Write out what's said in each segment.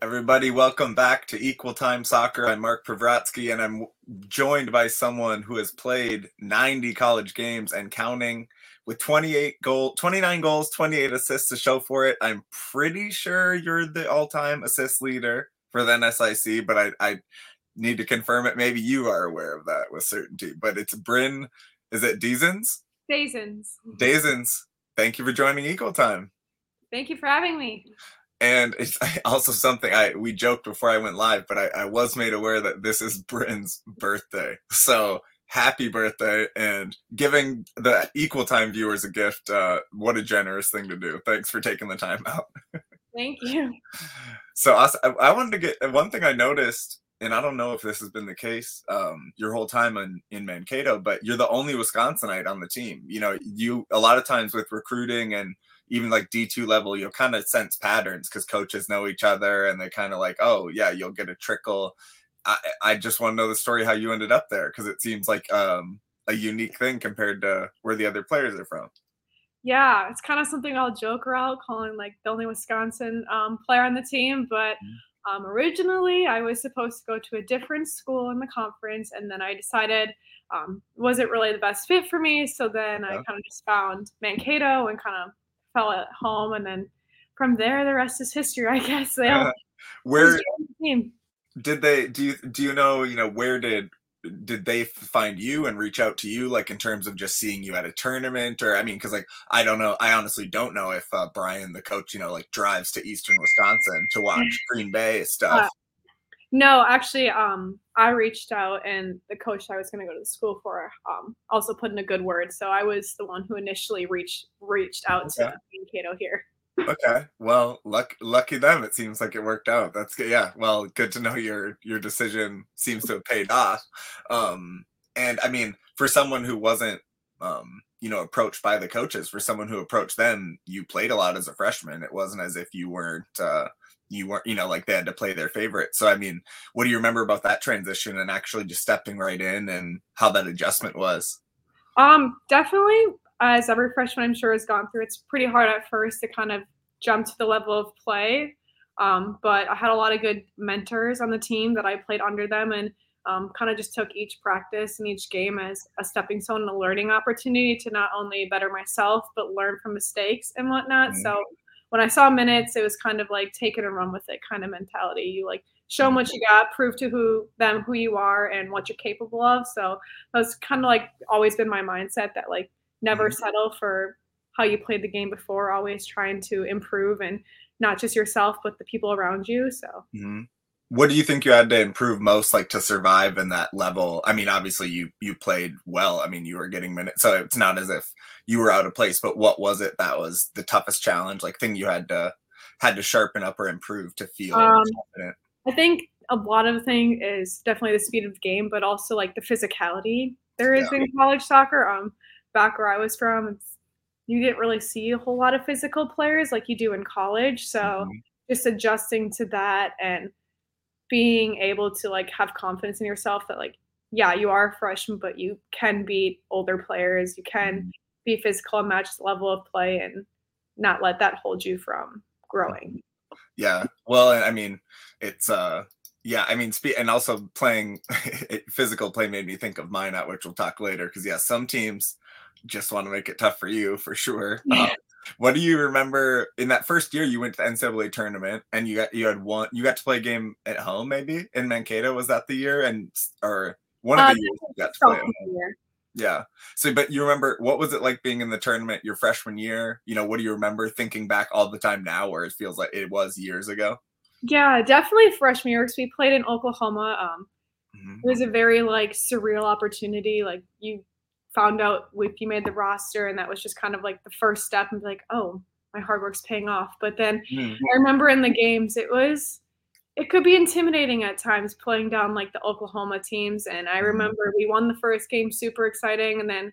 Everybody, welcome back to Equal Time Soccer. I'm Mark Pravratsky, and I'm joined by someone who has played 90 college games and counting with 28 goal, 29 goals, 28 assists to show for it. I'm pretty sure you're the all-time assist leader for the NSIC, but I, I need to confirm it. Maybe you are aware of that with certainty. But it's Bryn. Is it Deasons? Dazens. Dazens. Thank you for joining Equal Time. Thank you for having me and it's also something I we joked before I went live, but I, I was made aware that this is Bryn's birthday. So happy birthday and giving the equal time viewers a gift. Uh, what a generous thing to do. Thanks for taking the time out. Thank you. So I, I wanted to get one thing I noticed, and I don't know if this has been the case um, your whole time in, in Mankato, but you're the only Wisconsinite on the team. You know, you a lot of times with recruiting and even like D2 level, you'll kind of sense patterns because coaches know each other and they kind of like, oh, yeah, you'll get a trickle. I, I just want to know the story how you ended up there because it seems like um, a unique thing compared to where the other players are from. Yeah, it's kind of something I'll joke around calling like the only Wisconsin um, player on the team. But mm-hmm. um, originally, I was supposed to go to a different school in the conference, and then I decided um, wasn't really the best fit for me. So then yeah. I kind of just found Mankato and kind of fell at home, and then from there, the rest is history. I guess they all. Uh, where did they? Do you do you know? You know where did did they find you and reach out to you like in terms of just seeing you at a tournament or i mean because like i don't know i honestly don't know if uh, brian the coach you know like drives to eastern wisconsin to watch green bay stuff no actually um i reached out and the coach i was going to go to the school for um also put in a good word. So i was the one who initially reached reached out okay. to Mankato here. Okay. Well luck, lucky them. It seems like it worked out. That's good. Yeah. Well good to know your your decision seems to have paid off. Um and i mean for someone who wasn't um you know approached by the coaches for someone who approached them you played a lot as a freshman. It wasn't as if you weren't uh you weren't, you know, like they had to play their favorite. So, I mean, what do you remember about that transition and actually just stepping right in and how that adjustment was? Um, definitely, as every freshman I'm sure has gone through, it's pretty hard at first to kind of jump to the level of play. Um, but I had a lot of good mentors on the team that I played under them and um, kind of just took each practice and each game as a stepping stone and a learning opportunity to not only better myself, but learn from mistakes and whatnot. Mm-hmm. So when I saw minutes, it was kind of like take it and run with it kind of mentality. You like show them what you got, prove to who them who you are and what you're capable of. So that's kind of like always been my mindset that like never mm-hmm. settle for how you played the game before, always trying to improve and not just yourself but the people around you. So mm-hmm what do you think you had to improve most like to survive in that level i mean obviously you you played well i mean you were getting minutes so it's not as if you were out of place but what was it that was the toughest challenge like thing you had to had to sharpen up or improve to feel um, confident i think a lot of the thing is definitely the speed of the game but also like the physicality there is yeah. in college soccer um back where i was from you didn't really see a whole lot of physical players like you do in college so mm-hmm. just adjusting to that and being able to like have confidence in yourself that like yeah you are a freshman but you can beat older players. You can mm-hmm. be physical and match the level of play and not let that hold you from growing. Yeah. Well i mean it's uh yeah i mean spe- and also playing physical play made me think of Minot which we'll talk later because yeah some teams just want to make it tough for you for sure. Um, what do you remember in that first year you went to the NCAA tournament and you got you had one you got to play a game at home maybe in Mankato was that the year and or one of uh, the years you got to play at home. Yeah. So but you remember what was it like being in the tournament your freshman year? You know, what do you remember thinking back all the time now where it feels like it was years ago? Yeah, definitely freshman year because we played in Oklahoma. Um, mm-hmm. It was a very like surreal opportunity. Like you found out if you made the roster, and that was just kind of like the first step, and be like, oh, my hard work's paying off. But then mm-hmm. I remember in the games, it was it could be intimidating at times playing down like the Oklahoma teams. And I mm-hmm. remember we won the first game, super exciting, and then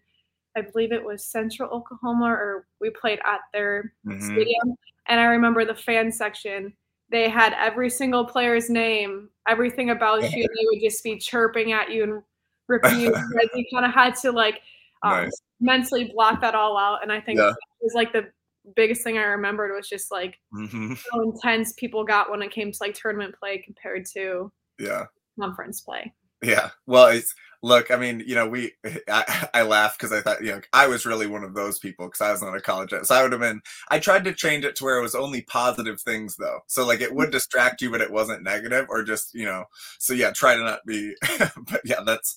I believe it was Central Oklahoma, or we played at their mm-hmm. stadium. And I remember the fan section. They had every single player's name, everything about you. They would just be chirping at you and ripping you. you kind of had to like um, nice. mentally block that all out. And I think yeah. it was like the biggest thing I remembered was just like hmm how intense people got when it came to like tournament play compared to Yeah. conference play. Yeah. Well, it's look, I mean, you know, we I, I laugh because I thought, you know, I was really one of those people because I was not a college so I would have been I tried to change it to where it was only positive things though. So like it would distract you, but it wasn't negative or just, you know, so yeah, try to not be but yeah, that's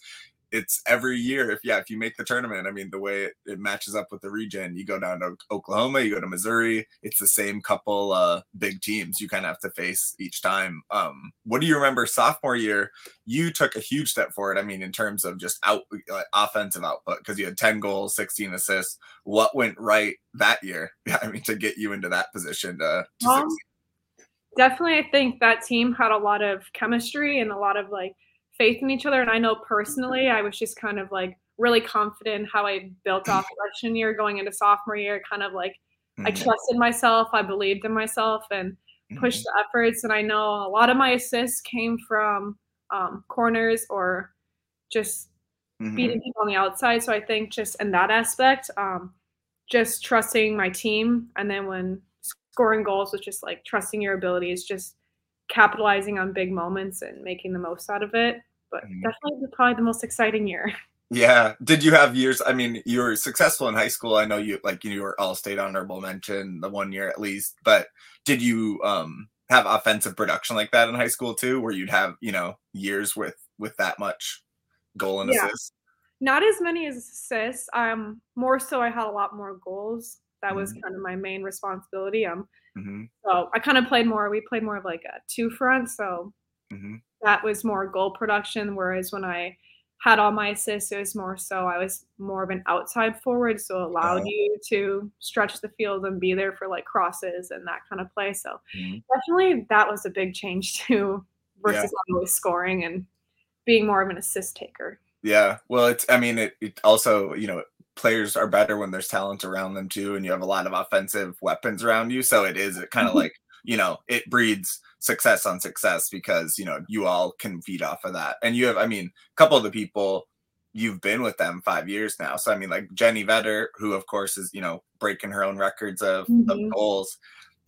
it's every year if yeah if you make the tournament i mean the way it, it matches up with the region you go down to oklahoma you go to missouri it's the same couple uh big teams you kind of have to face each time. Um what do you remember sophomore year? You took a huge step forward i mean in terms of just out uh, offensive output because you had 10 goals 16 assists. What went right that year? Yeah i mean to get you into that position to, to succeed? definitely i think that team had a lot of chemistry and a lot of like faith in each other. And i know personally i was just kind of like really confident in how i built off freshman year going into sophomore year. Kind of like i Mhm, trusted myself i believed in myself and pushed the efforts. And i know a lot of my assists came from um, corners or just mhm, beating people on the outside. So i think just in that aspect um, just trusting my team. And then when scoring goals was just like trusting your abilities just capitalizing on big moments and making the most out of it but Mhm. definitely probably the most exciting year Yeah. Did you have years? I mean, you were successful in high school. I know you like you were all state honorable mention the one year at least, but did you um have offensive production like that in high school too, where you'd have, you know, years with with that much goal and Yeah. assist? not as many as assists um more so i had a lot more goals that was Mhm. kind of my main responsibility um hmm so i kind of played more we played more of like a two front so hmm that was more goal production. Whereas when I had all my assists, it was more so I was more of an outside forward, so it allowed you to stretch the field and be there for like crosses and that kind of play. So Mhm. definitely that was a big change too versus always scoring and being more of an assist taker. Yeah. Well, it's, I mean, it, it also, you know, players are better when there's talent around them too, and you have a lot of offensive weapons around you. So it is it kind of Mhm. like, you know, it breeds success on success because, you know, you all can feed off of that. And you have, I mean, a couple of the people you've been with them five years now. So, I mean, like Jenny Vetter, who of course is, you know, breaking her own records of, of Mhm. goals.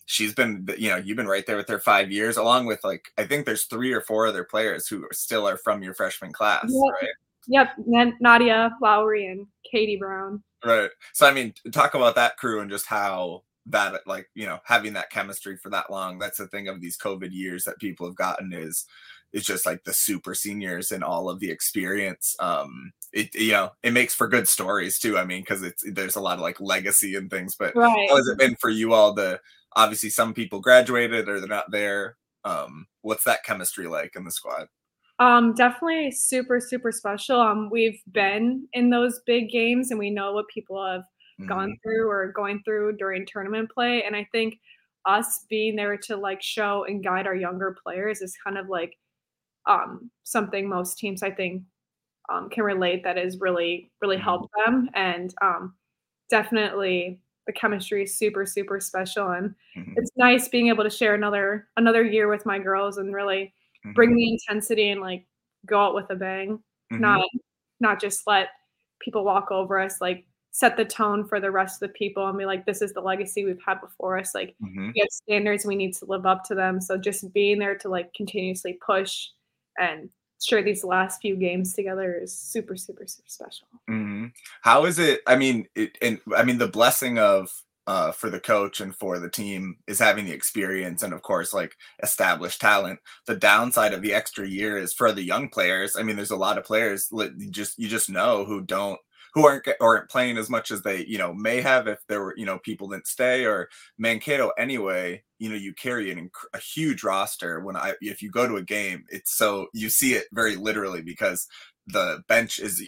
She's been, you know, you've been right there with her five years, along with like, I think there's three or four other players who are still are from your freshman class, Yeah. right? Yep, N- Nadia Lowry and Katie Brown. Right. So I mean, talk about that crew and just how that like, you know, having that chemistry for that long. That's the thing of these COVID years that people have gotten is it's just like the super seniors and all of the experience. Um it you know, it makes for good stories too. I mean, because it's there's a lot of like legacy and things, but Right. how has it been for you all the obviously some people graduated or they're not there. Um, what's that chemistry like in the squad? Um, definitely super, super special. Um, we've been in those big games and we know what people have. Gone through or going through during tournament play. And I think us being there to like show and guide our younger players is kind of like um something most teams I think um can relate that has really, really Mhm. helped them. And um definitely the chemistry is super, super special. And Mhm. it's nice being able to share another another year with my girls and really Mhm. bring the intensity and like go out with a bang Mhm. not not just let people walk over us like set the tone for the rest of the people and be like this is the legacy we've had before us like Mhm. we have standards we need to live up to them so just being there to like continuously push and share these last few games together is super super super special hmm How is it? I mean, it, and I mean the blessing of uh, for the coach and for the team is having the experience and of course like established talent. The downside of the extra year is for the young players. I mean, there's a lot of players you just you just know who don't who aren't aren't playing as much as they you know may have if there were you know people didn't stay or Mankato anyway. You know, you carry an a huge roster. When I if you go to a game, it's so you see it very literally because the bench is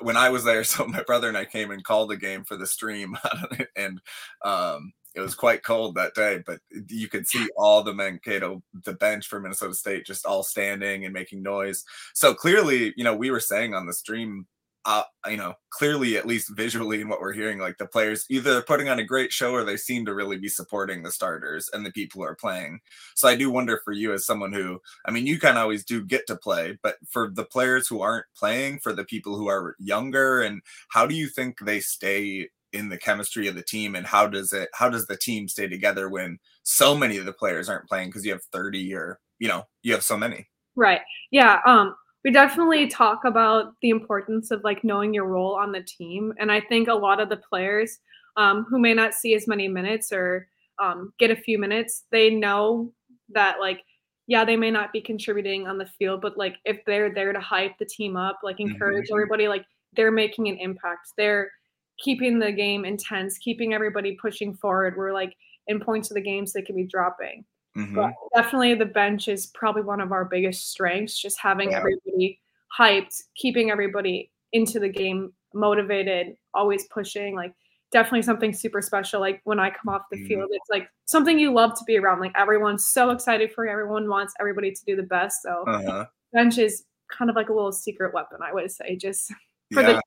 when I was there, so my brother and I came and called the game for the stream, and um, it was quite cold that day. But you could see all the Mankato, the bench for Minnesota State, just all standing and making noise. So clearly, you know, we were saying on the stream, uh, you know, clearly at least visually in what we're hearing, like the players either putting on a great show or they seem to really be supporting the starters and the people who are playing. So I do wonder for you as someone who, I mean, you kind of always do get to play, but for the players who aren't playing, for the people who are younger, and how do you think they stay in the chemistry of the team and how does it how does the team stay together when so many of the players aren't playing? Because you have 30 or you know you have so many. Right. Yeah um we definitely talk about the importance of like knowing your role on the team and i think a lot of the players um, who may not see as many minutes or um, get a few minutes they know that like yeah they may not be contributing on the field but like if they're there to hype the team up like encourage mm-hmm. everybody like they're making an impact they're keeping the game intense keeping everybody pushing forward we're like in points of the games they could be dropping Mm-hmm. But definitely the bench is probably one of our biggest strengths, just having yeah. everybody hyped, keeping everybody into the game, motivated, always pushing. Like definitely something super special. Like when I come off the mm-hmm. field, it's like something you love to be around. Like everyone's so excited for you. Everyone wants everybody to do the best. So uh-huh. bench is kind of like a little secret weapon, I would say, just for yeah. the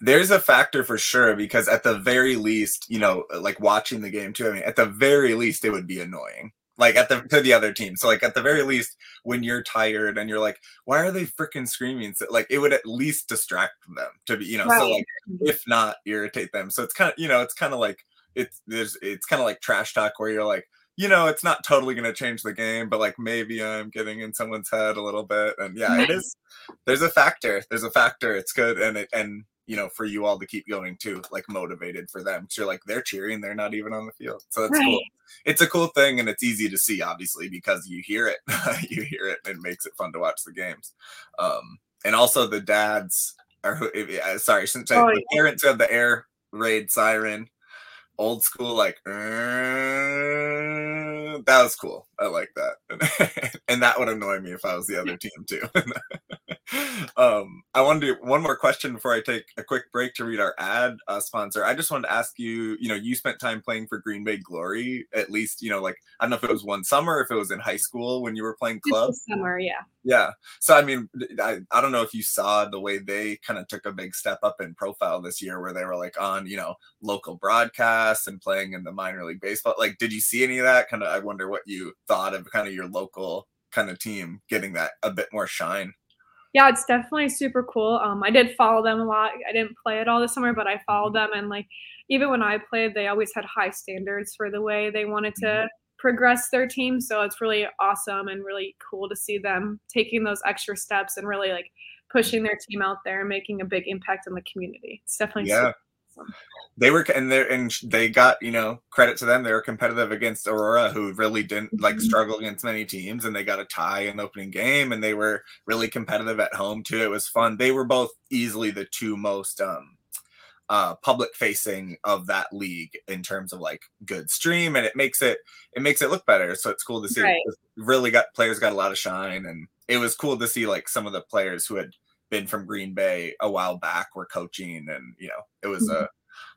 there's a factor for sure because at the very least, you know, like watching the game too. I mean, at the very least, it would be annoying. Like at the to the other team. So like at the very least, when you're tired and you're like, why are they freaking screaming? So like it would at least distract them to be, you know, right. so like if not irritate them. So it's kind of, you know, it's kind of like it's there's it's kind of like trash talk where you're like, you know, it's not totally going to change the game, but like maybe I'm getting in someone's head a little bit. And yeah, it is. There's a factor. There's a factor. It's good, and it and you know, for you all to keep going too, like motivated for them. Cause you're like, they're cheering, they're not even on the field. So that's right. cool. It's a cool thing and it's easy to see, obviously, because you hear it. you hear it and it makes it fun to watch the games. Um, and also the dads are uh, sorry, since oh, the yeah. parents of the air raid siren, old school, like uh, that was cool. I like that. and that would annoy me if I was the other team too. um, I want to do one more question before I take a quick break to read our ad uh, sponsor. I just wanted to ask you, you know, you spent time playing for Green Bay Glory, at least, you know, like I don't know if it was one summer, if it was in high school when you were playing club. Summer, yeah. Yeah. So I mean, I, I don't know if you saw the way they kind of took a big step up in profile this year, where they were like on, you know, local broadcasts and playing in the minor league baseball. Like, did you see any of that? Kind of, I wonder what you thought of kind of your local kind of team getting that a bit more shine yeah, it's definitely super cool. Um, I did follow them a lot. I didn't play it all this summer, but I followed mm-hmm. them, and like even when I played, they always had high standards for the way they wanted to mm-hmm. progress their team. So it's really awesome and really cool to see them taking those extra steps and really like pushing their team out there and making a big impact in the community. It's definitely yeah. Awesome. They were and they and they got you know credit to them. They were competitive against Aurora, who really didn't mm-hmm. like struggle against many teams, and they got a tie in the opening game, and they were really competitive at home too. It was fun. They were both easily the two most um, uh, public facing of that league in terms of like good stream, and it makes it it makes it look better. So it's cool to see. Right. Really got players got a lot of shine, and it was cool to see like some of the players who had been from Green Bay a while back were coaching, and you know it was mm-hmm. a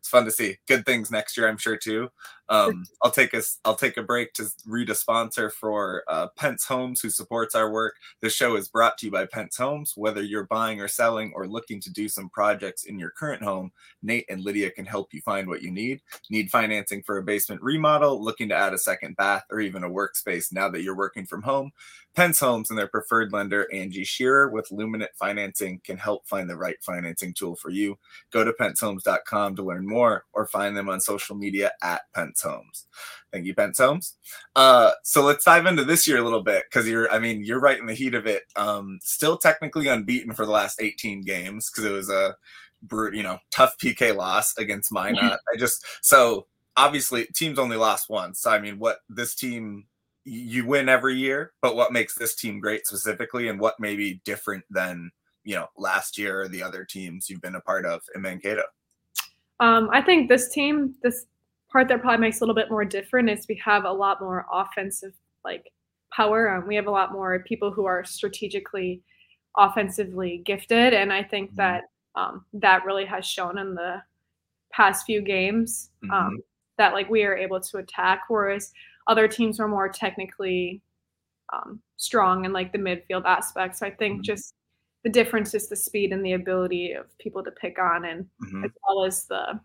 it's fun to see. Good things next year, I'm sure too. Um, I'll take a I'll take a break to read a sponsor for uh, Pence Homes, who supports our work. This show is brought to you by Pence Homes. Whether you're buying or selling or looking to do some projects in your current home, Nate and Lydia can help you find what you need. Need financing for a basement remodel, looking to add a second bath, or even a workspace now that you're working from home? Pence Homes and their preferred lender, Angie Shearer, with Luminant Financing, can help find the right financing tool for you. Go to pencehomes.com to learn more or find them on social media at Pence Homes. Thank you, Pence Homes. Uh, so let's dive into this year a little bit because you're, I mean, you're right in the heat of it. Um, still technically unbeaten for the last 18 games because it was a brute, you know, tough PK loss against Minot. I just, so obviously teams only lost once. So, I mean, what this team you win every year, but what makes this team great specifically, and what may be different than you know last year or the other teams you've been a part of in Mankato? Um, I think this team, this part that probably makes a little bit more different is we have a lot more offensive like power. Um, we have a lot more people who are strategically, offensively gifted, and I think mm-hmm. that um, that really has shown in the past few games um, mm-hmm. that like we are able to attack, whereas other teams are more technically um, strong in like the midfield aspect. So I think mm-hmm. just the difference is the speed and the ability of people to pick on, and mm-hmm. as well as the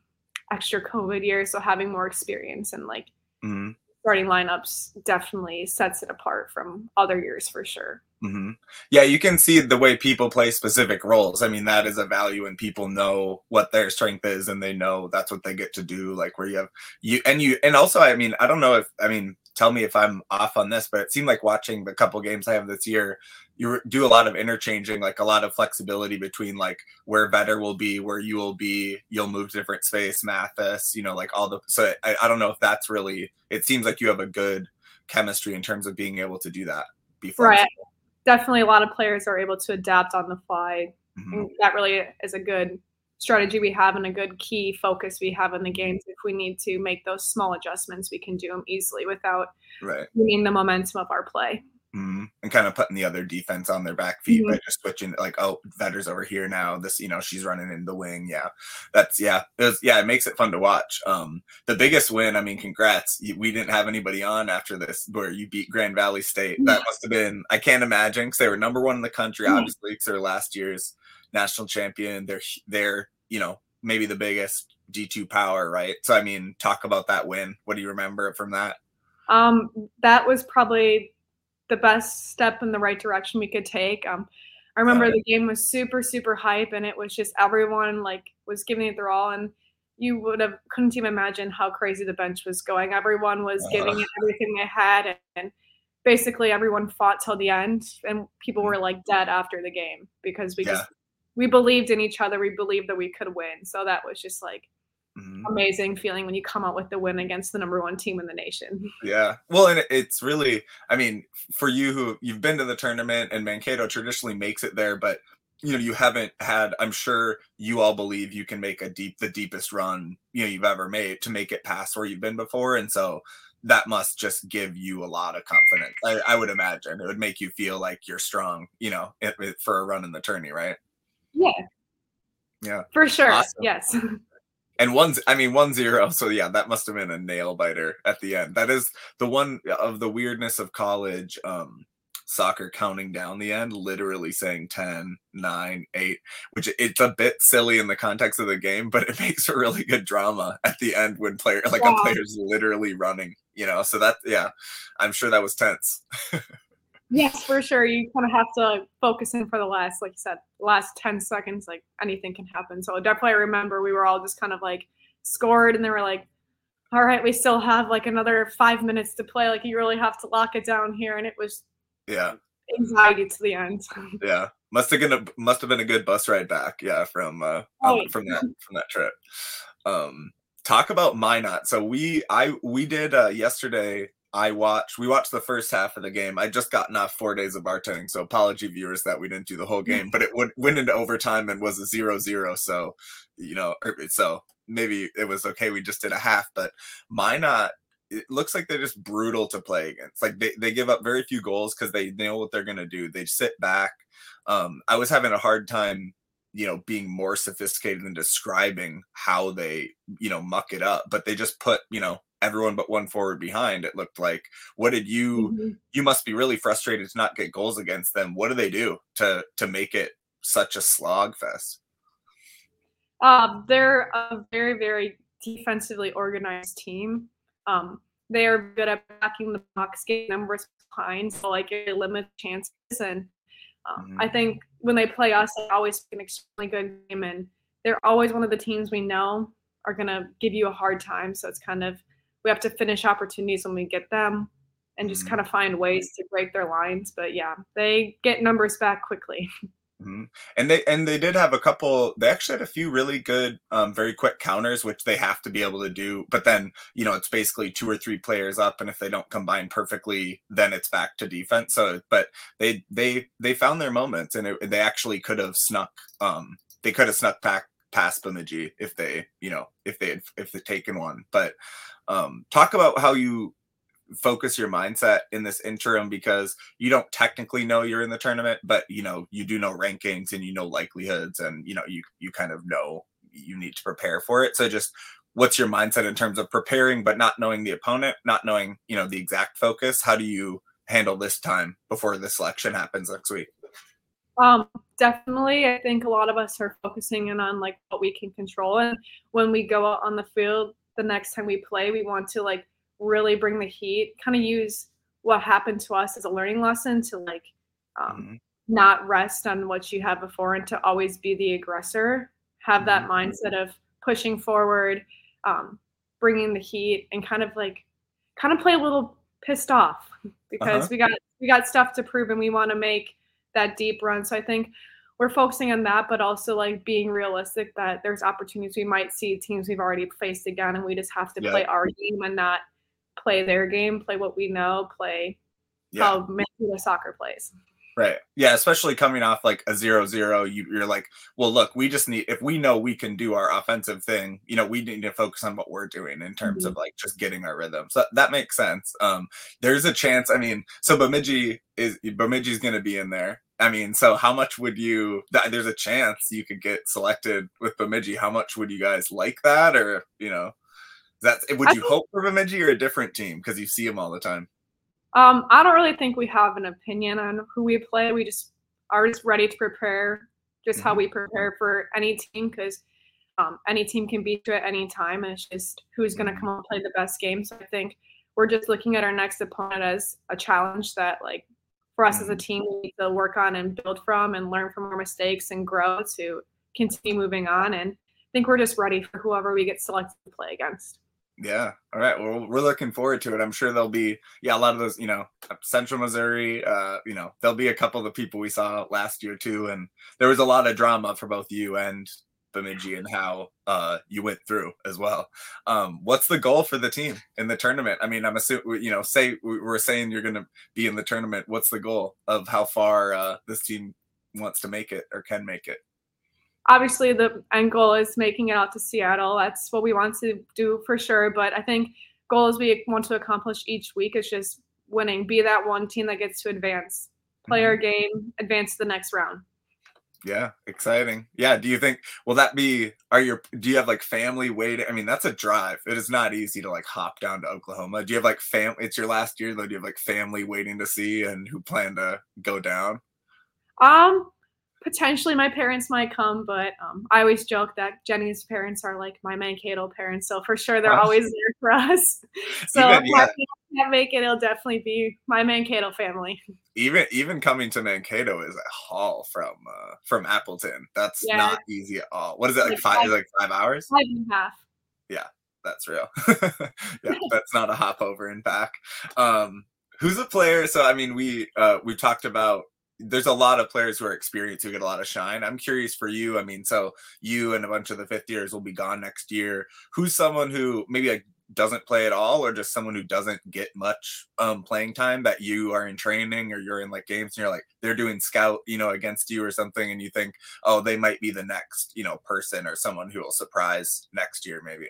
extra COVID year. So having more experience and like mm-hmm. starting lineups definitely sets it apart from other years for sure. Mm-hmm. Yeah, you can see the way people play specific roles. I mean, that is a value, and people know what their strength is, and they know that's what they get to do. Like where you have you and you, and also, I mean, I don't know if I mean, tell me if I'm off on this, but it seemed like watching the couple games I have this year, you do a lot of interchanging, like a lot of flexibility between like where Vetter will be, where you will be. You'll move to different space, Mathis, you know, like all the. So I, I don't know if that's really. It seems like you have a good chemistry in terms of being able to do that. Be right definitely a lot of players are able to adapt on the fly. Mm-hmm. And that really is a good strategy we have and a good key focus we have in the games. If we need to make those small adjustments, we can do them easily without right. ruining the momentum of our play. Mm-hmm. And kind of putting the other defense on their back feet mm-hmm. by just switching, like, oh, Vetter's over here now. This, you know, she's running in the wing. Yeah, that's yeah, it was, yeah, it makes it fun to watch. Um, the biggest win, I mean, congrats. We didn't have anybody on after this where you beat Grand Valley State. That must have been, I can't imagine because they were number one in the country, mm-hmm. obviously, because they're last year's national champion. They're they're you know maybe the biggest D2 power, right? So I mean, talk about that win. What do you remember from that? Um, that was probably the best step in the right direction we could take. Um, I remember the game was super, super hype, and it was just everyone like was giving it their all, and you would have couldn't even imagine how crazy the bench was going. Everyone was uh, giving it everything they had, and, and basically everyone fought till the end, and people were like dead after the game because we yeah. just we believed in each other. We believed that we could win. So that was just like mm-hmm. amazing feeling when you come out with the win against the number one team in the nation. Yeah. Well, and it's really, I mean, for you who you've been to the tournament and Mankato traditionally makes it there, but you know, you haven't had, I'm sure you all believe you can make a deep, the deepest run, you know, you've ever made to make it past where you've been before. And so that must just give you a lot of confidence. I, I would imagine it would make you feel like you're strong, you know, for a run in the tourney, right? Yeah. Yeah. For sure. Awesome. Yes. and one's i mean one zero so yeah that must have been a nail biter at the end that is the one of the weirdness of college um soccer counting down the end literally saying 10 9 8 which it's a bit silly in the context of the game but it makes a really good drama at the end when player like yeah. a player's literally running you know so that yeah i'm sure that was tense Yes, for sure. You kind of have to focus in for the last, like you said, last 10 seconds, like anything can happen. So definitely I remember we were all just kind of like scored and they were like, all right, we still have like another five minutes to play. Like you really have to lock it down here. And it was yeah anxiety to the end. yeah. Must have been a must have been a good bus ride back, yeah, from uh um, from that from that trip. Um talk about Minot. So we I we did uh yesterday I watched. We watched the first half of the game. I just gotten off four days of bartending, so apology viewers that we didn't do the whole game. But it would went into overtime and was a zero zero. So, you know, er, so maybe it was okay. We just did a half, but Minot. It looks like they're just brutal to play against. Like they, they give up very few goals because they know what they're gonna do. They sit back. Um, I was having a hard time you know being more sophisticated than describing how they you know muck it up but they just put you know everyone but one forward behind it looked like what did you mm-hmm. you must be really frustrated to not get goals against them what do they do to to make it such a slog fest um, they're a very very defensively organized team um, they are good at backing the box getting numbers behind so like it limits chances and um, mm-hmm. i think when they play us they always an extremely good game and they're always one of the teams we know are going to give you a hard time so it's kind of we have to finish opportunities when we get them and just mm-hmm. kind of find ways to break their lines. But yeah, they get numbers back quickly. Mm-hmm. And they and they did have a couple. They actually had a few really good, um, very quick counters, which they have to be able to do. But then you know it's basically two or three players up, and if they don't combine perfectly, then it's back to defense. So, but they they they found their moments, and it, they actually could have snuck. Um, they could have snuck back past Bemidji if they you know if they had if they taken one, but um, talk about how you focus your mindset in this interim because you don't technically know you're in the tournament, but you know you do know rankings and you know likelihoods, and you know you you kind of know you need to prepare for it. So just what's your mindset in terms of preparing but not knowing the opponent, not knowing you know the exact focus? How do you handle this time before the selection happens next week? Um, definitely. I think a lot of us are focusing in on like what we can control. And when we go out on the field, the next time we play, we want to like really bring the heat, kind of use what happened to us as a learning lesson to like um, mm-hmm. not rest on what you had before and to always be the aggressor. Have that mm-hmm. mindset of pushing forward, um, bringing the heat, and kind of like kind of play a little pissed off because uh-huh. we got we got stuff to prove and we want to make that deep run. So I think we're focusing on that, but also like being realistic that there's opportunities we might see teams we've already faced again, and we just have to yeah. play our game and not play their game, play what we know, play yeah. how the soccer plays. Right. Yeah. Especially coming off like a zero zero, you, you're like, well, look, we just need, if we know we can do our offensive thing, you know, we need to focus on what we're doing in terms mm-hmm. of like just getting our rhythm. So that makes sense. Um, there's a chance. I mean, so Bemidji is, Bemidji's going to be in there. I mean, so how much would you, there's a chance you could get selected with Bemidji. How much would you guys like that? Or, you know, that would you hope for Bemidji or a different team? Cause you see them all the time. Um, I don't really think we have an opinion on who we play. We just are just ready to prepare, just mm-hmm. how we prepare for any team, because um, any team can beat you at any time, and it's just who's going to mm-hmm. come and play the best game. So I think we're just looking at our next opponent as a challenge that, like, for us as a mm-hmm. team, we need to work on and build from and learn from our mistakes and grow to continue moving on. And I think we're just ready for whoever we get selected to play against. Yeah. All right. Well, we're looking forward to it. I'm sure there'll be, yeah, a lot of those, you know, Central Missouri, uh, you know, there'll be a couple of the people we saw last year too. And there was a lot of drama for both you and Bemidji and how uh, you went through as well. Um, what's the goal for the team in the tournament? I mean, I'm assuming, you know, say we're saying you're going to be in the tournament. What's the goal of how far uh, this team wants to make it or can make it? Obviously the end goal is making it out to Seattle. That's what we want to do for sure. But I think goals we want to accomplish each week is just winning, be that one team that gets to advance, play mm-hmm. our game, advance to the next round. Yeah, exciting. Yeah, do you think will that be are your do you have like family waiting? I mean, that's a drive. It is not easy to like hop down to Oklahoma. Do you have like fam it's your last year though? Do you have like family waiting to see and who plan to go down? Um, potentially my parents might come, but um, I always joke that Jenny's parents are like my Mankato parents, so for sure they're always there for us. So even, yeah. if I can't make it, it'll definitely be my Mankato family. Even even coming to Mankato is a haul from uh, from Appleton. That's yeah. not easy at all. What is it like, like five, five like five hours? Five and a half. Yeah, that's real. yeah, that's not a hop over and back. Um, who's a player? So I mean, we uh, we talked about there's a lot of players who are experienced who get a lot of shine. I'm curious for you. I mean, so you and a bunch of the fifth years will be gone next year. Who's someone who maybe like doesn't play at all, or just someone who doesn't get much um, playing time that you are in training or you're in like games and you're like they're doing scout, you know, against you or something, and you think, oh, they might be the next, you know, person or someone who will surprise next year, maybe.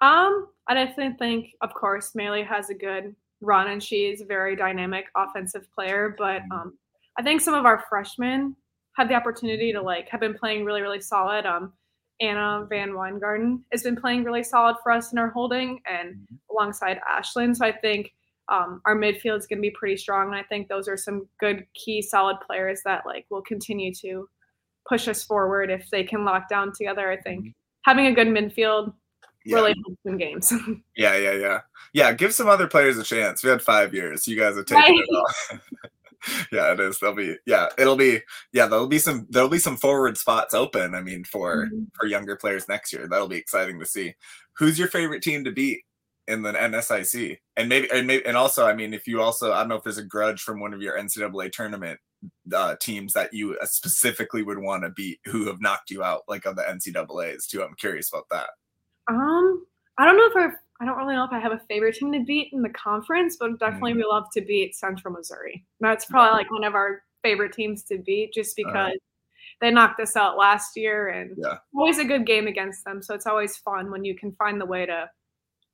Um, I definitely think, of course, Melee has a good run and she's a very dynamic offensive player, but mm-hmm. um, I think some of our freshmen had the opportunity to like have been playing really, really solid. Um, Anna Van Weingarten has been playing really solid for us in our holding and mm-hmm. alongside Ashlyn. So I think um, our midfield is going to be pretty strong. And I think those are some good key solid players that like will continue to push us forward if they can lock down together. I think mm-hmm. having a good midfield yeah. really helps in games. yeah, yeah, yeah. Yeah, give some other players a chance. We had five years. You guys have taken right. it all. yeah, it is. There'll be yeah, it'll be yeah, there'll be some there'll be some forward spots open. I mean, for mm-hmm. for younger players next year, that'll be exciting to see. Who's your favorite team to beat in the NSIC? And maybe and maybe and also, I mean, if you also I don't know if there's a grudge from one of your NCAA tournament uh, teams that you uh, specifically would want to beat who have knocked you out, like on the NCAA's too. I'm curious about that. Um, I don't know if I've I don't really know if I have a favorite team to beat in the conference, but definitely mm-hmm. we love to beat Central Missouri. That's probably like one of our favorite teams to beat just because uh, they knocked us out last year and yeah. always a good game against them. So it's always fun when you can find the way to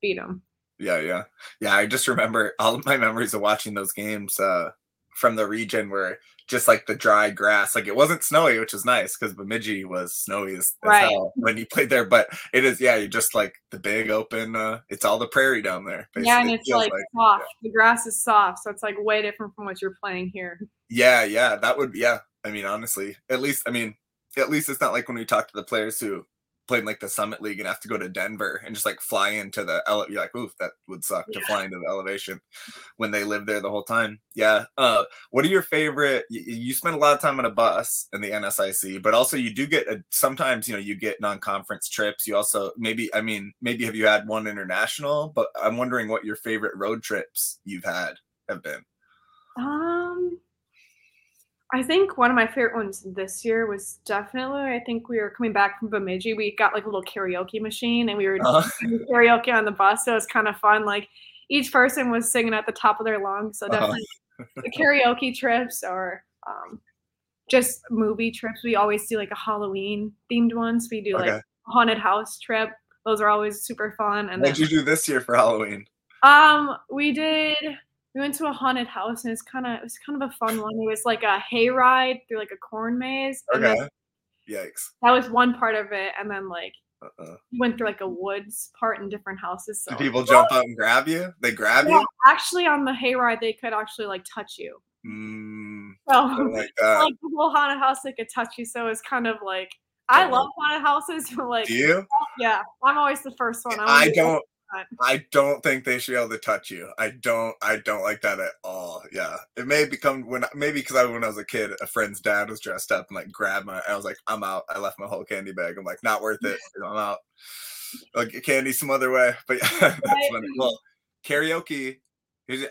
beat them. Yeah, yeah. Yeah, I just remember all of my memories of watching those games uh, from the region where just like the dry grass. Like it wasn't snowy, which is nice because Bemidji was snowy as, as right. hell when you played there. But it is, yeah, you just like the big open. uh It's all the prairie down there. Basically. Yeah, and it's like, like, soft. Yeah. The grass is soft, so it's like way different from what you're playing here. Yeah, yeah, that would. Yeah, I mean, honestly, at least, I mean, at least it's not like when we talk to the players who played in like the Summit League and have to go to Denver and just like fly into the ele- you're like, oof, that would suck to Yeah. fly into the elevation when they live there the whole time. Yeah. Uh, what are your favorite? You, you spend a lot of time on a bus in the NSIC, but also you do get a, sometimes you know you get non-conference trips. You also maybe I mean maybe have you had one international? But I'm wondering what your favorite road trips you've had have been. Um, I think one of my favorite ones this year was definitely. I think we were coming back from Bemidji. We got like a little karaoke machine, and we were Uh-huh. doing karaoke on the bus. So it was kind of fun. Like each person was singing at the top of their lungs. So Uh-huh. definitely the karaoke trips or um, just movie trips. We always do like a Halloween themed ones. We do like Okay. a haunted house trip. Those are always super fun. And What'd then, you do this year for Halloween? um, we did. We went to a haunted house and it's kind of it was kind of a fun one. It was like a hayride through like a corn maze. And then Okay. Yikes. that was one part of it, and then like Uh-uh. we went through like a woods part in different houses. So Do people jump out and grab you? They grab Yeah, you? actually on the hayride they could actually like touch you. Mm, So I like that. like the whole haunted house they could touch you. So it's kind of like I love haunted houses, but like Do you? yeah, I'm always the first one. I'm I don't. I don't think they should be able to touch you. I don't. I don't like that at all. Yeah, it may become when maybe because I when I was a kid, a friend's dad was dressed up and like grabbed my. I was like, I'm out. I left my whole candy bag. I'm like, not worth it. I'm out. Like get candy some other way. But yeah, that's Right. funny. Well, karaoke.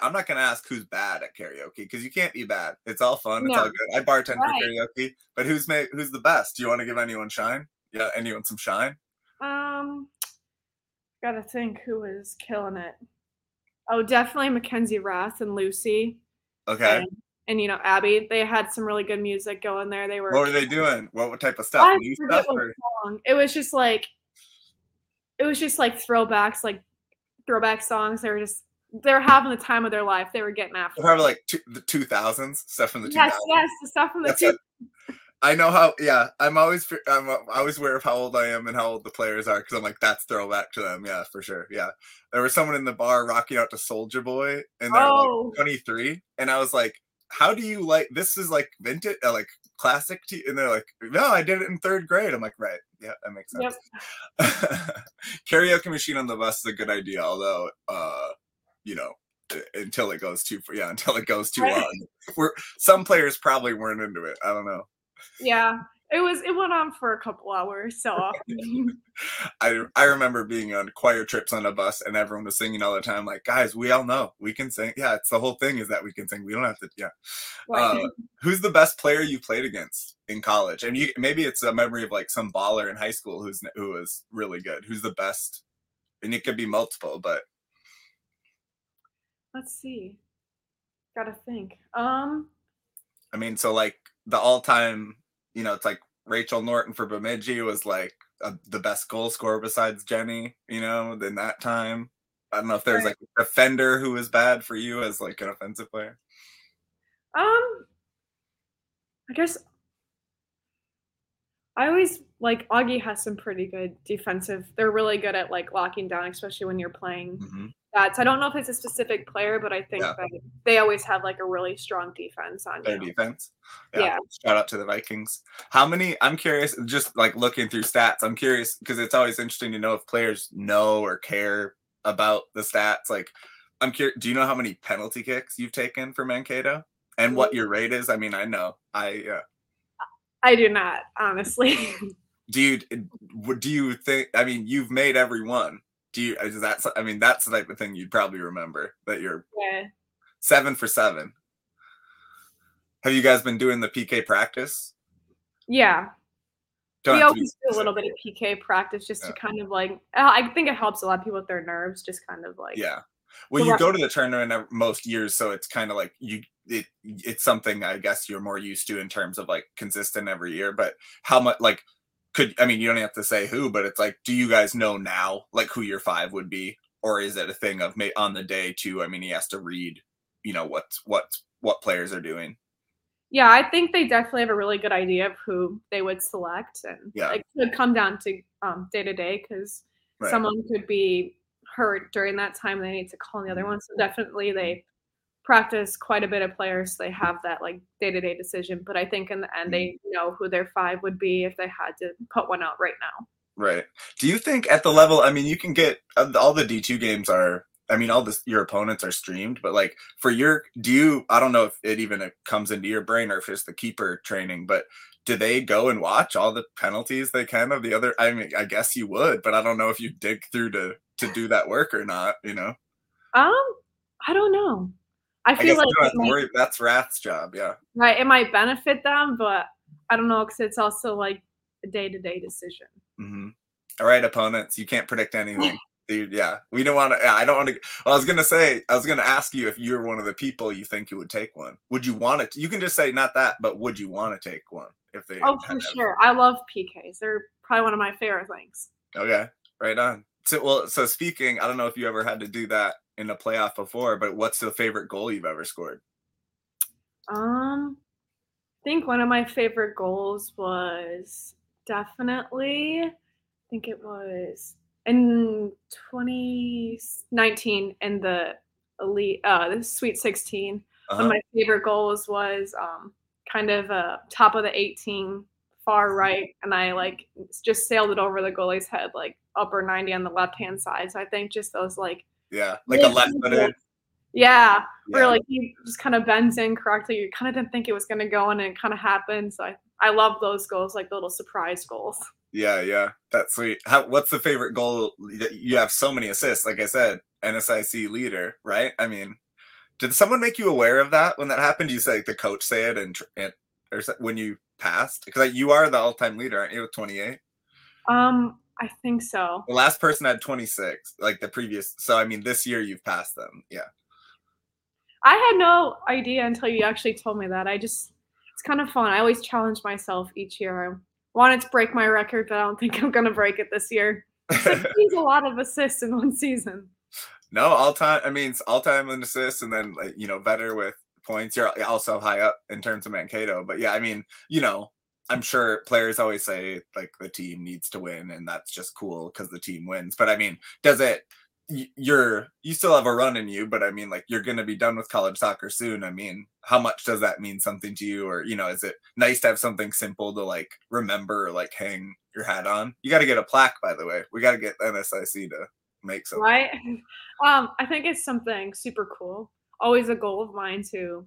I'm not gonna ask who's bad at karaoke because you can't be bad. It's all fun. It's all good. I bartend Right. for karaoke, but who's made who's the best? Do you want to give anyone shine? Yeah, anyone some shine? Um, gotta think who is killing it. Oh, definitely Mackenzie Rath and Lucy. Okay. And, and you know Abby, they had some really good music going there. They were. What were they doing? What, type of stuff? I New stuff or song. It was just like, it was just like throwbacks, like throwback songs. They were just they were having the time of their life. They were getting after. probably like two, the two thousands stuff from the two Yes, thousands. yes, the stuff from the two. I know how. Yeah, I'm always I'm always aware of how old I am and how old the players are because I'm like that's throwback to them. Yeah, for sure. Yeah, there was someone in the bar rocking out to Soulja Boy and they're Oh. like 23, and I was like, how do you like this? Is like vintage, uh, like classic tea, and they're like, no, I did it in third grade. I'm like, right, yeah, that makes sense. Yep. Karaoke machine on the bus is a good idea, although, uh, you know, until it goes too yeah until it goes too long. We're some players probably weren't into it. I don't know. Yeah, it was. It went on for a couple hours. So I I remember being on choir trips on a bus and everyone was singing all the time. Like, guys, we all know we can sing. Yeah, it's the whole thing is that we can sing. We don't have to. Yeah. Uh, who's the best player you played against in college? And you maybe it's a memory of like some baller in high school who's who was really good. Who's the best? And it could be multiple, but let's see. Gotta think. Um, I mean, so like the all-time, you know, it's like Rachel Norton for Bemidji was like uh the best goal scorer besides Jenny, you know, in that time. I don't know if there's Right. like a defender who was bad for you as like an offensive player. um, I guess I always like Augie has some pretty good defensive. They're really good at like locking down, especially when you're playing Mhm. That. So I don't know if it's a specific player, but I think Yeah. that they always have like a really strong defense on Their defense. Yeah. Shout out to the Vikings. How many? I'm curious. Just like looking through stats, I'm curious because it's always interesting to know if players know or care about the stats. Like, I'm curious. Do you know how many penalty kicks you've taken for Mankato and what your rate is? I mean, I know. I uh, I do not, honestly. do you do you think? I mean, you've made every one. Do you? Is that? I mean, that's the type of thing you'd probably remember that you're yeah. seven for seven. Have you guys been doing the PK practice? Yeah. Don't we have to be always do a little bit of PK practice just to kind of like uh, I think it helps a lot of people with their nerves, just kind of like Yeah. Well, you go to the tournament most years, so it's kind of like you. It it's something I guess you're more used to in terms of like consistent every year. But how much like could I mean you don't have to say who, but it's like, do you guys know now like who your five would be, or is it a thing of may on the day too? I mean, he has to read, you know, what what what players are doing. Yeah, I think they definitely have a really good idea of who they would select, and Yeah. it could come down to um, day to day because someone could be hurt during that time. and They need to call the Mm-hmm. other one, so definitely they practice quite a bit of players. So they have that like day to day decision, but I think in the end they Mm-hmm. know who their five would be if they had to put one out right now. Right. Do you think at the level? I mean, you can get uh, all the D two games are. I mean, all this your opponents are streamed, but like for your, do you? I don't know if it even uh, comes into your brain or if it's the keeper training, but do they go and watch all the penalties they can of the other? I mean, I guess you would, but I don't know if you dig through to to do that work or not. You know. Um, I don't know. I feel I like might, worry, that's Rath's job. Yeah. Right. It might benefit them, but I don't know because it's also like a day to day decision. Mm-hmm. All right, opponents. You can't predict anything. Dude, yeah, we don't want to. I don't want to. Well, I was gonna say, I was gonna ask you if you're one of the people you think you would take one. Would you want it? You can just say not that, but would you want to take one if they? Oh, for sure. I love PKs. They're probably one of my favorite things. Okay, right on. So, well, so speaking, I don't know if you ever had to do that in a playoff before, but what's the favorite goal you've ever scored? Um, I think one of my favorite goals was definitely, I think it was in 2019 in the elite, uh, the Sweet 16. Uh-huh. One of uh-huh. my favorite goals was um, kind of uh, top of the 18, far right, and I like just sailed it over the goalie's head, like upper 90 on the left hand side. So I think just those like yeah, like a left footed. Yeah, yeah, where like he just kind of bends in correctly. You kind of didn't think it was going to go, in and it kind of happened. So I, I love those goals, like the little surprise goals. Yeah, yeah, that's sweet. How, what's the favorite goal? that You have so many assists, like I said, NSIC leader, right? I mean, did someone make you aware of that when that happened? You say like, the coach say it, and, and or when you passed, because like, you are the all-time leader, aren't you, with twenty eight? Um, I think so. The last person had 26, like the previous. So I mean, this year you've passed them. Yeah. I had no idea until you actually told me that. I just it's kind of fun. I always challenge myself each year. I wanted to break my record, but I don't think I'm gonna break it this year. It's a lot of assists in one season. No, all time. I mean, all time in assists, and then like you know, better with points. You're also high up in terms of Mankato, but yeah, I mean, you know, I'm sure players always say like the team needs to win, and that's just cool because the team wins. But I mean, does it? You're you still have a run in you, but I mean, like you're to be done with college soccer soon. I mean, how much does that mean something to you, or you know, is it nice to have something simple to like remember, or, like hang your hat on? You got to get a plaque, by the way. We got to get NSIC to make something. Right. Um, I think it's something super cool. Always a goal of mine to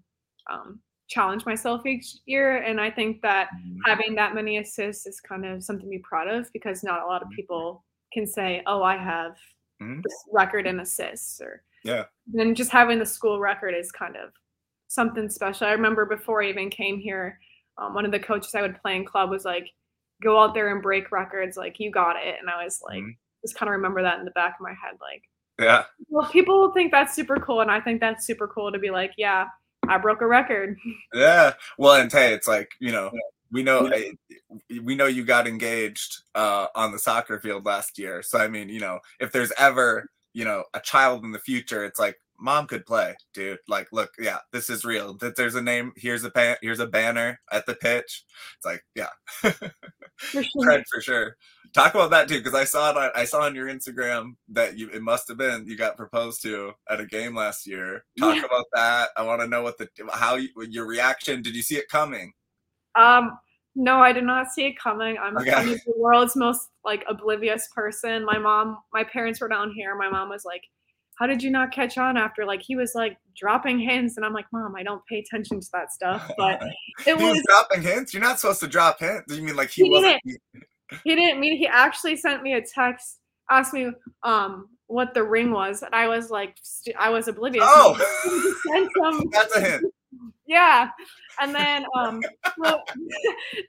um, challenge myself each year. And I think that mm-hmm. having that many assists is kind of something to be proud of because not a lot of mm-hmm. people can say, oh, I have mm-hmm. this record in assists or yeah. Then just having the school record is kind of something special. I remember before I even came here, um, one of the coaches I would play in club was like, go out there and break records. Like you got it. And I was like, mm-hmm. just kind of remember that in the back of my head. Like, yeah. Well, people think that's super cool. And I think that's super cool to be like, yeah, I broke a record. Yeah. Well, and Tay, it's like you know, we know yeah. we know you got engaged uh, on the soccer field last year. So I mean, you know, if there's ever you know a child in the future, it's like mom could play, dude. Like, look, yeah, this is real. That there's a name. Here's a pan, here's a banner at the pitch. It's like, yeah, for sure. Cred for sure. Talk about that too, because I saw it. On, I saw on your Instagram that you. It must have been you got proposed to at a game last year. Talk yeah. about that. I want to know what the how you, your reaction. Did you see it coming? Um. No, I did not see it coming. I'm, okay. I'm the world's most like oblivious person. My mom, my parents were down here. My mom was like, how did you not catch on after like he was like dropping hints? And i'm like mom i don't pay attention to that stuff. But it was, was, dropping hints? You're not supposed to drop hints. Do you mean like he, he wasn't didn't, he didn't mean he actually sent me a text asked me um what the ring was and i was like i was oblivious. Oh! Some, that's a hint. Yeah. And then um well,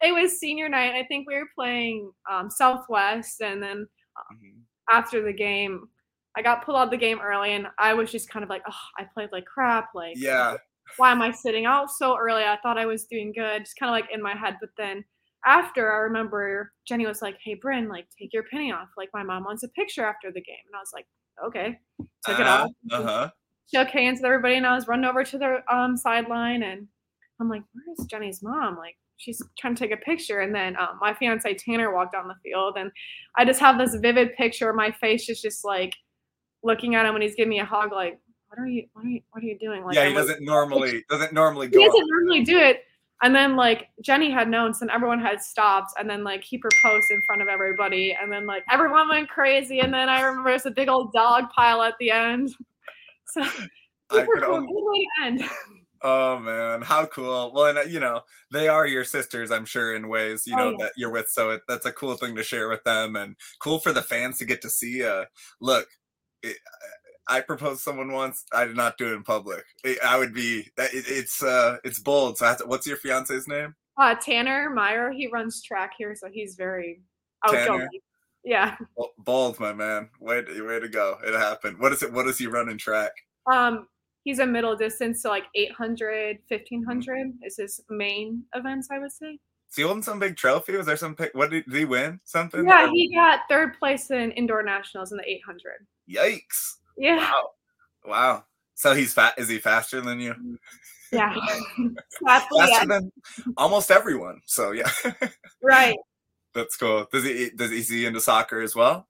it was senior night i think we were playing um southwest and then um, mm-hmm. after the game I got pulled out of the game early, and I was just kind of like, oh, I played like crap. Like, yeah. Why am I sitting out so early? I thought I was doing good, just kind of like in my head. But then after, I remember Jenny was like, "Hey, Bryn, like take your penny off. Like my mom wants a picture after the game." And I was like, "Okay." Took uh, it off. Uh-huh. Shook hands with everybody, and I was running over to the um, sideline, and I'm like, "Where's Jenny's mom?" Like she's trying to take a picture and then um, my fiance tanner walked on the field and i just have this vivid picture my face is just like looking at him when he's giving me a hug, like, what are you, what are you, what are you doing? Like, yeah, he doesn't normally doesn't normally go. He doesn't normally do it. And then like Jenny had known, so everyone had stopped, and then like he proposed in front of everybody, and then like everyone went crazy, and then I remember there's a big old dog pile at the end. So super cool, to end. Oh man, how cool! Well, and uh, you know they are your sisters, I'm sure, in ways you oh, know oh, yeah. that you're with. So it, that's a cool thing to share with them, and cool for the fans to get to see. Uh, look, I proposed someone once. I did not do it in public. I would be. It's uh, it's bold. So to, what's your fiance's name? Uh, Tanner Meyer. He runs track here, so he's very outgoing. Tanner. Yeah. Bold, my man. Way to, way to go. It happened. What is it? What does he run in track? Um, he's a middle distance, so like 800, 1500 mm-hmm. is his main events, I would say. Is he holding some big trophy? Was there some? What did, did he win? Something? Yeah, he got third place in indoor nationals in the 800. Yikes! Yeah. Wow. Wow. So he's fat. Is he faster than you? Yeah. faster yeah. than almost everyone. So yeah. right. That's cool. Does he? Does he see into soccer as well?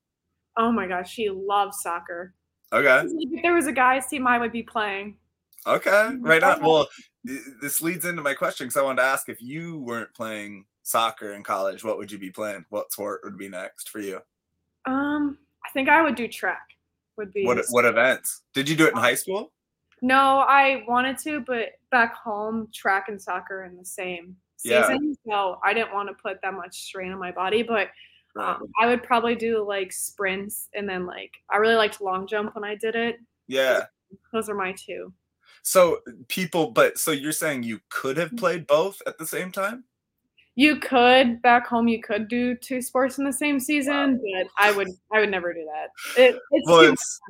Oh my gosh, she loves soccer. Okay. If there was a guys team, I would be playing. Okay, right on. Well, this leads into my question because I wanted to ask if you weren't playing soccer in college, what would you be playing? What sport would be next for you? Um, I think I would do track. Would be what? What events? Did you do it in high school? No, I wanted to, but back home, track and soccer in the same season, yeah. so I didn't want to put that much strain on my body. But um, I would probably do like sprints and then like I really liked long jump when I did it. Yeah. Those are my two. So people, but so you're saying you could have mm. played both at the same time? You could back home. You could do two sports in the same season, wow. but I would. I would never do that. It, it's well, it's,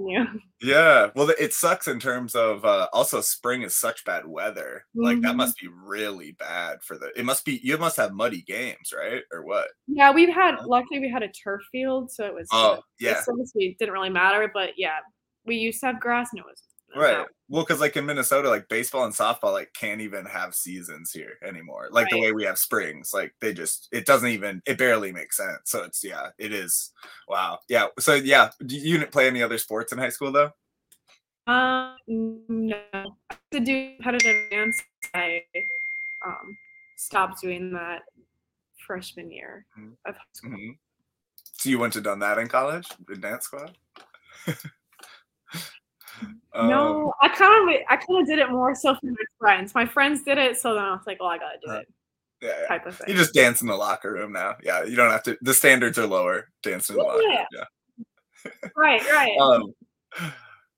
yeah. Well, it sucks in terms of uh, also spring is such bad weather. Mm-hmm. Like that mm-hmm. must be really bad for the. It must be. You must have muddy games, right, or what? Yeah, we've had. Luckily, we had a turf field, so it was. Oh uh, yeah. It didn't really matter, but yeah, we used to have grass, and it was right well because like in minnesota like baseball and softball like can't even have seasons here anymore like right. the way we have springs like they just it doesn't even it barely makes sense so it's yeah it is wow yeah so yeah you didn't play any other sports in high school though um no to do competitive dance i um stopped doing that freshman year mm-hmm. of high school mm-hmm. so you went to done that in college the dance squad no, um, I kind of I kind of did it more so for my friends. My friends did it, so then I was like, "Oh, I gotta do it." Yeah, yeah. Type of thing. You just dance in the locker room now. Yeah, you don't have to. The standards are lower. Dance in the yeah. locker room. Yeah. right, right. Um,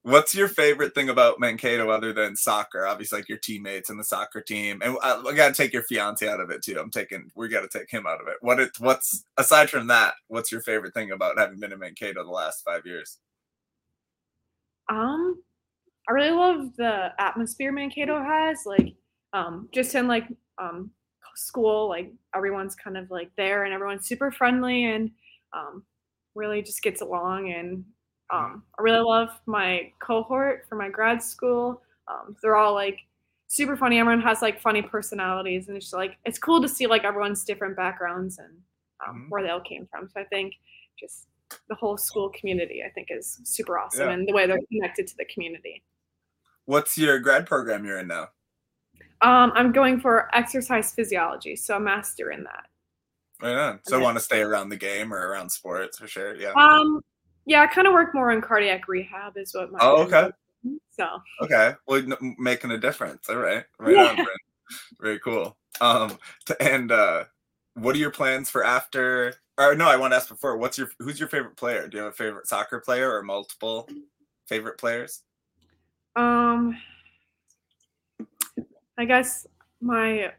what's your favorite thing about Mankato other than soccer? Obviously, like your teammates and the soccer team, and I, I got to take your fiance out of it too. I'm taking. We got to take him out of it. What it? What's aside from that? What's your favorite thing about having been in Mankato the last five years? Um, I really love the atmosphere Mankato has. Like, um, just in like um school, like everyone's kind of like there and everyone's super friendly and um really just gets along and um I really love my cohort for my grad school. Um, they're all like super funny. Everyone has like funny personalities, and it's just, like it's cool to see like everyone's different backgrounds and um, mm-hmm. where they all came from. So I think just the whole school community, I think, is super awesome, yeah. and the way they're connected to the community. What's your grad program you're in now? Um, I'm going for exercise physiology, so a master in that. Right on. So, I want to stay around the game or around sports for sure? Yeah. Um, yeah, I kind of work more on cardiac rehab, is what my. Oh, okay. So. Okay, well, making a difference. All right, right yeah. on, Very cool. Um, and uh, what are your plans for after or no, I want to ask before. What's your who's your favorite player? Do you have a favorite soccer player or multiple favorite players? Um, I guess my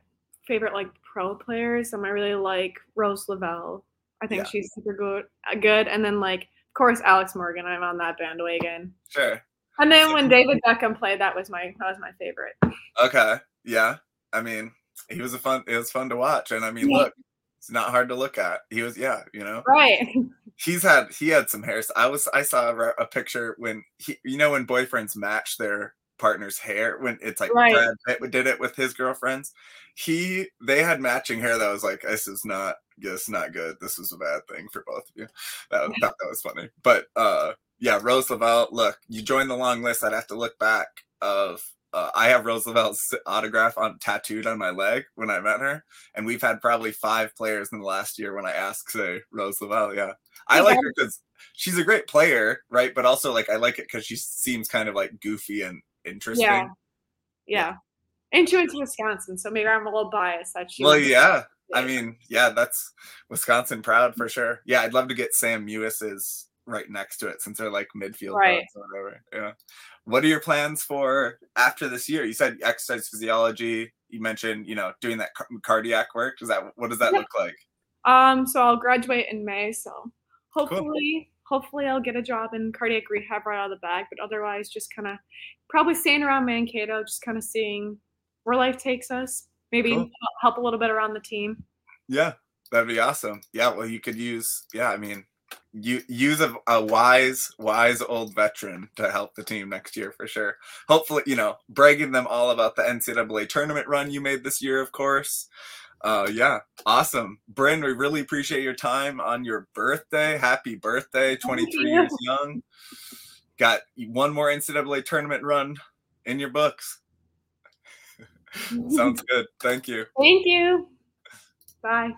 favorite like pro players. Um, I really like Rose Lavelle. I think yeah. she's super good. Uh, good, and then like of course Alex Morgan. I'm on that bandwagon. Sure. And then when David Beckham played, that was my that was my favorite. Okay. Yeah. I mean, he was a fun. It was fun to watch, and I mean, yeah. look, it's not hard to look at. He was, yeah, you know, right. He's had he had some hairs. I was I saw a, a, picture when he, you know, when boyfriends match their partner's hair when it's like right. Brad Pitt did it with his girlfriends. He they had matching hair that was like this is not this is not good. This is a bad thing for both of you. That was, that, that was funny. But uh yeah, Rose Lavelle. Look, you joined the long list. I'd have to look back of uh, I have Rose Lavelle's autograph on tattooed on my leg when I met her, and we've had probably five players in the last year when I ask say Rose Lavelle. Yeah, I like her because she's a great player, right? But also like I like it because she seems kind of like goofy and interesting. Yeah, yeah. And she went to Wisconsin, so maybe I'm a little biased that she. Well, yeah. I mean, yeah, that's Wisconsin proud for sure. Yeah, I'd love to get Sam Mewis's right next to it since they're like midfield right. or whatever. Yeah. What are your plans for after this year? You said exercise physiology. You mentioned, you know, doing that cardiac work. Does that what does that look like? Um, so I'll graduate in May. So hopefully, cool. hopefully I'll get a job in cardiac rehab right out of the bag. But otherwise, just kind of probably staying around Mankato, just kind of seeing where life takes us. Maybe cool. help a little bit around the team. Yeah, that'd be awesome. Yeah, well, you could use. Yeah, I mean, you use a, a, wise wise old veteran to help the team next year for sure. Hopefully you know bragging them all about the ncaa tournament run you made this year of course. Uh yeah awesome. Bryn we really appreciate your time on your birthday. Happy birthday 23 years young. Got one more ncaa tournament run in your books. Sounds good. Thank you. Thank you. Bye